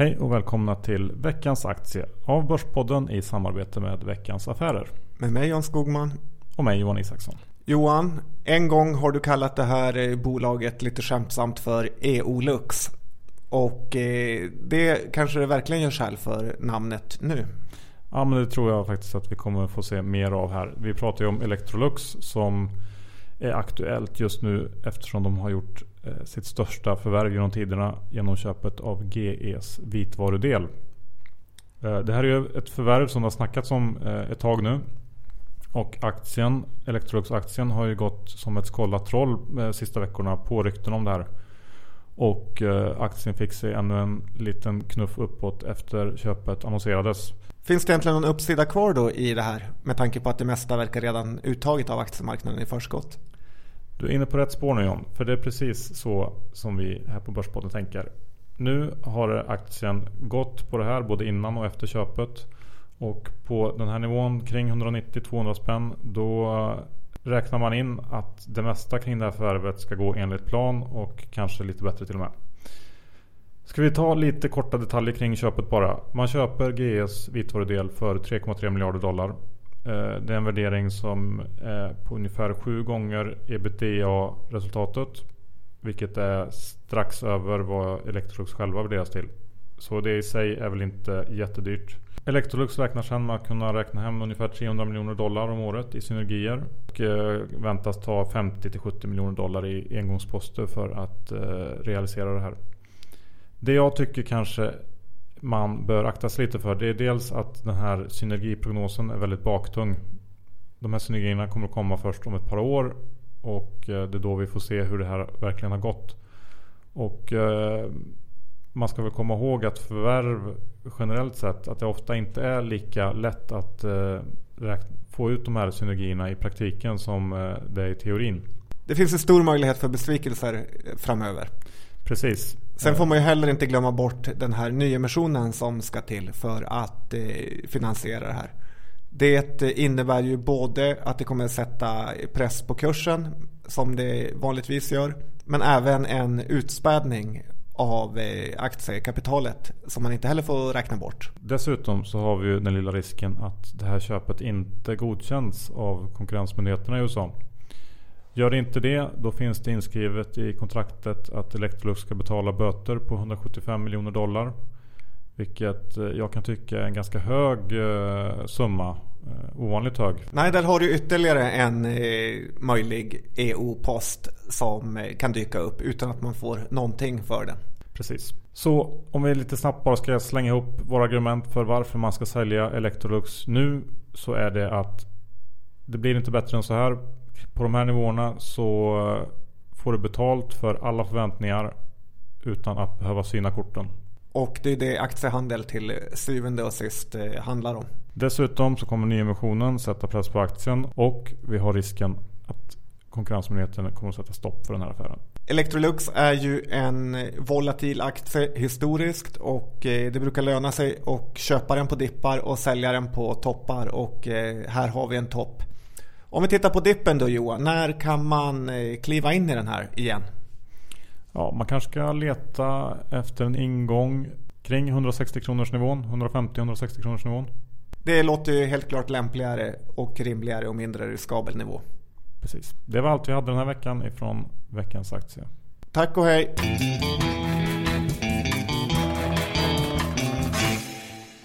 Hej och välkomna till veckans aktie av Börspodden i samarbete med Veckans Affärer. Med mig Jan Skogman. Och mig Johan Isaksson. Johan, en gång har du kallat det här eh, bolaget lite skämtsamt för EOLux. Och eh, det kanske det verkligen gör skäl för namnet nu. Ja men det tror jag faktiskt att vi kommer få se mer av här. Vi pratar ju om Electrolux som är aktuellt just nu eftersom de har gjort Eh, sitt största förvärv genom tiderna genom köpet av GEs vitvarudel. Eh, det här är ju ett förvärv som det har snackats om eh, ett tag nu. Och aktien, Electrolux-aktien har ju gått som ett skållat troll de sista veckorna på rykten om det här. Och aktien fick sig ännu en liten knuff uppåt efter köpet annonserades. Finns det egentligen någon uppsida kvar då i det här? Med tanke på att det mesta verkar redan uttaget av aktiemarknaden i förskott. Du är inne på rätt spår nu John. För det är precis så som vi här på Börspodden tänker. Nu har aktien gått på det här både innan och efter köpet. Och på den här nivån kring 190-200 spänn. Då räknar man in att det mesta kring det här förvärvet ska gå enligt plan och kanske lite bättre till och med. Ska vi ta lite korta detaljer kring köpet bara. Man köper GEs vitvarudel för 3,3 miljarder dollar. Eh, det är en värdering som är på ungefär sju gånger ebitda-resultatet. Vilket är strax över vad Electrolux själva värderas till. Så det i sig är väl inte jättedyrt. Electrolux räknar sedan med att kunna räkna hem ungefär 300 miljoner dollar om året i synergier. Och eh, väntas ta 50-70 miljoner dollar i engångsposter för att realisera det här. Det jag tycker kanske man bör akta sig lite för det är dels att den här synergiprognosen är väldigt baktung. De här synergierna kommer att komma först om ett par år och eh, det är då vi får se hur det här verkligen har gått. Och eh, man ska väl komma ihåg att förvärv generellt sett att det ofta inte är lika lätt att eh, få ut de här synergierna i praktiken som det är i teorin. Det finns en stor möjlighet för besvikelser framöver. Precis. Sen får man ju heller inte glömma bort den här nyemissionen som ska till för att eh, finansiera det här. Det innebär ju både att det kommer sätta press på kursen som det vanligtvis gör. Men även en utspädning av eh, aktiekapitalet som man inte heller får räkna bort. Dessutom så har vi ju den lilla risken att det här köpet inte godkänns av konkurrensmyndigheterna i USA. Gör det inte det, då finns det inskrivet i kontraktet att Electrolux ska betala böter på 175 miljoner dollar. Vilket eh, jag kan tycka är en ganska hög eh, summa. Eh, ovanligt hög. Nej, där har du ytterligare en möjlig EU-post som kan dyka upp utan att man får någonting för den. Precis. Så om vi lite snabbt bara ska slänga ihop våra argument för varför man ska sälja Electrolux nu. Så är det att det blir inte bättre än så här på de här nivåerna så eh, får du betalt för alla förväntningar utan att behöva syna korten. Och det är det aktiehandel till syvende och sist eh, handlar om. Dessutom så kommer nyemissionen sätta press på aktien och vi har risken att konkurrensmyndigheten kommer att sätta stopp för den här affären. Electrolux är ju en volatil aktie historiskt och eh, det brukar löna sig att köpa den på dippar och sälja den på toppar och här har vi en topp. Om vi tittar på dippen då Johan, när kan man eh, kliva in i den här igen? Ja, man kanske ska leta efter en ingång kring 160 kronors nivån, 150-160 kronors nivån. Det låter ju helt klart lämpligare och rimligare och mindre riskabel nivå. Precis. Det var allt vi hade den här veckan ifrån veckans aktie. Tack och hej!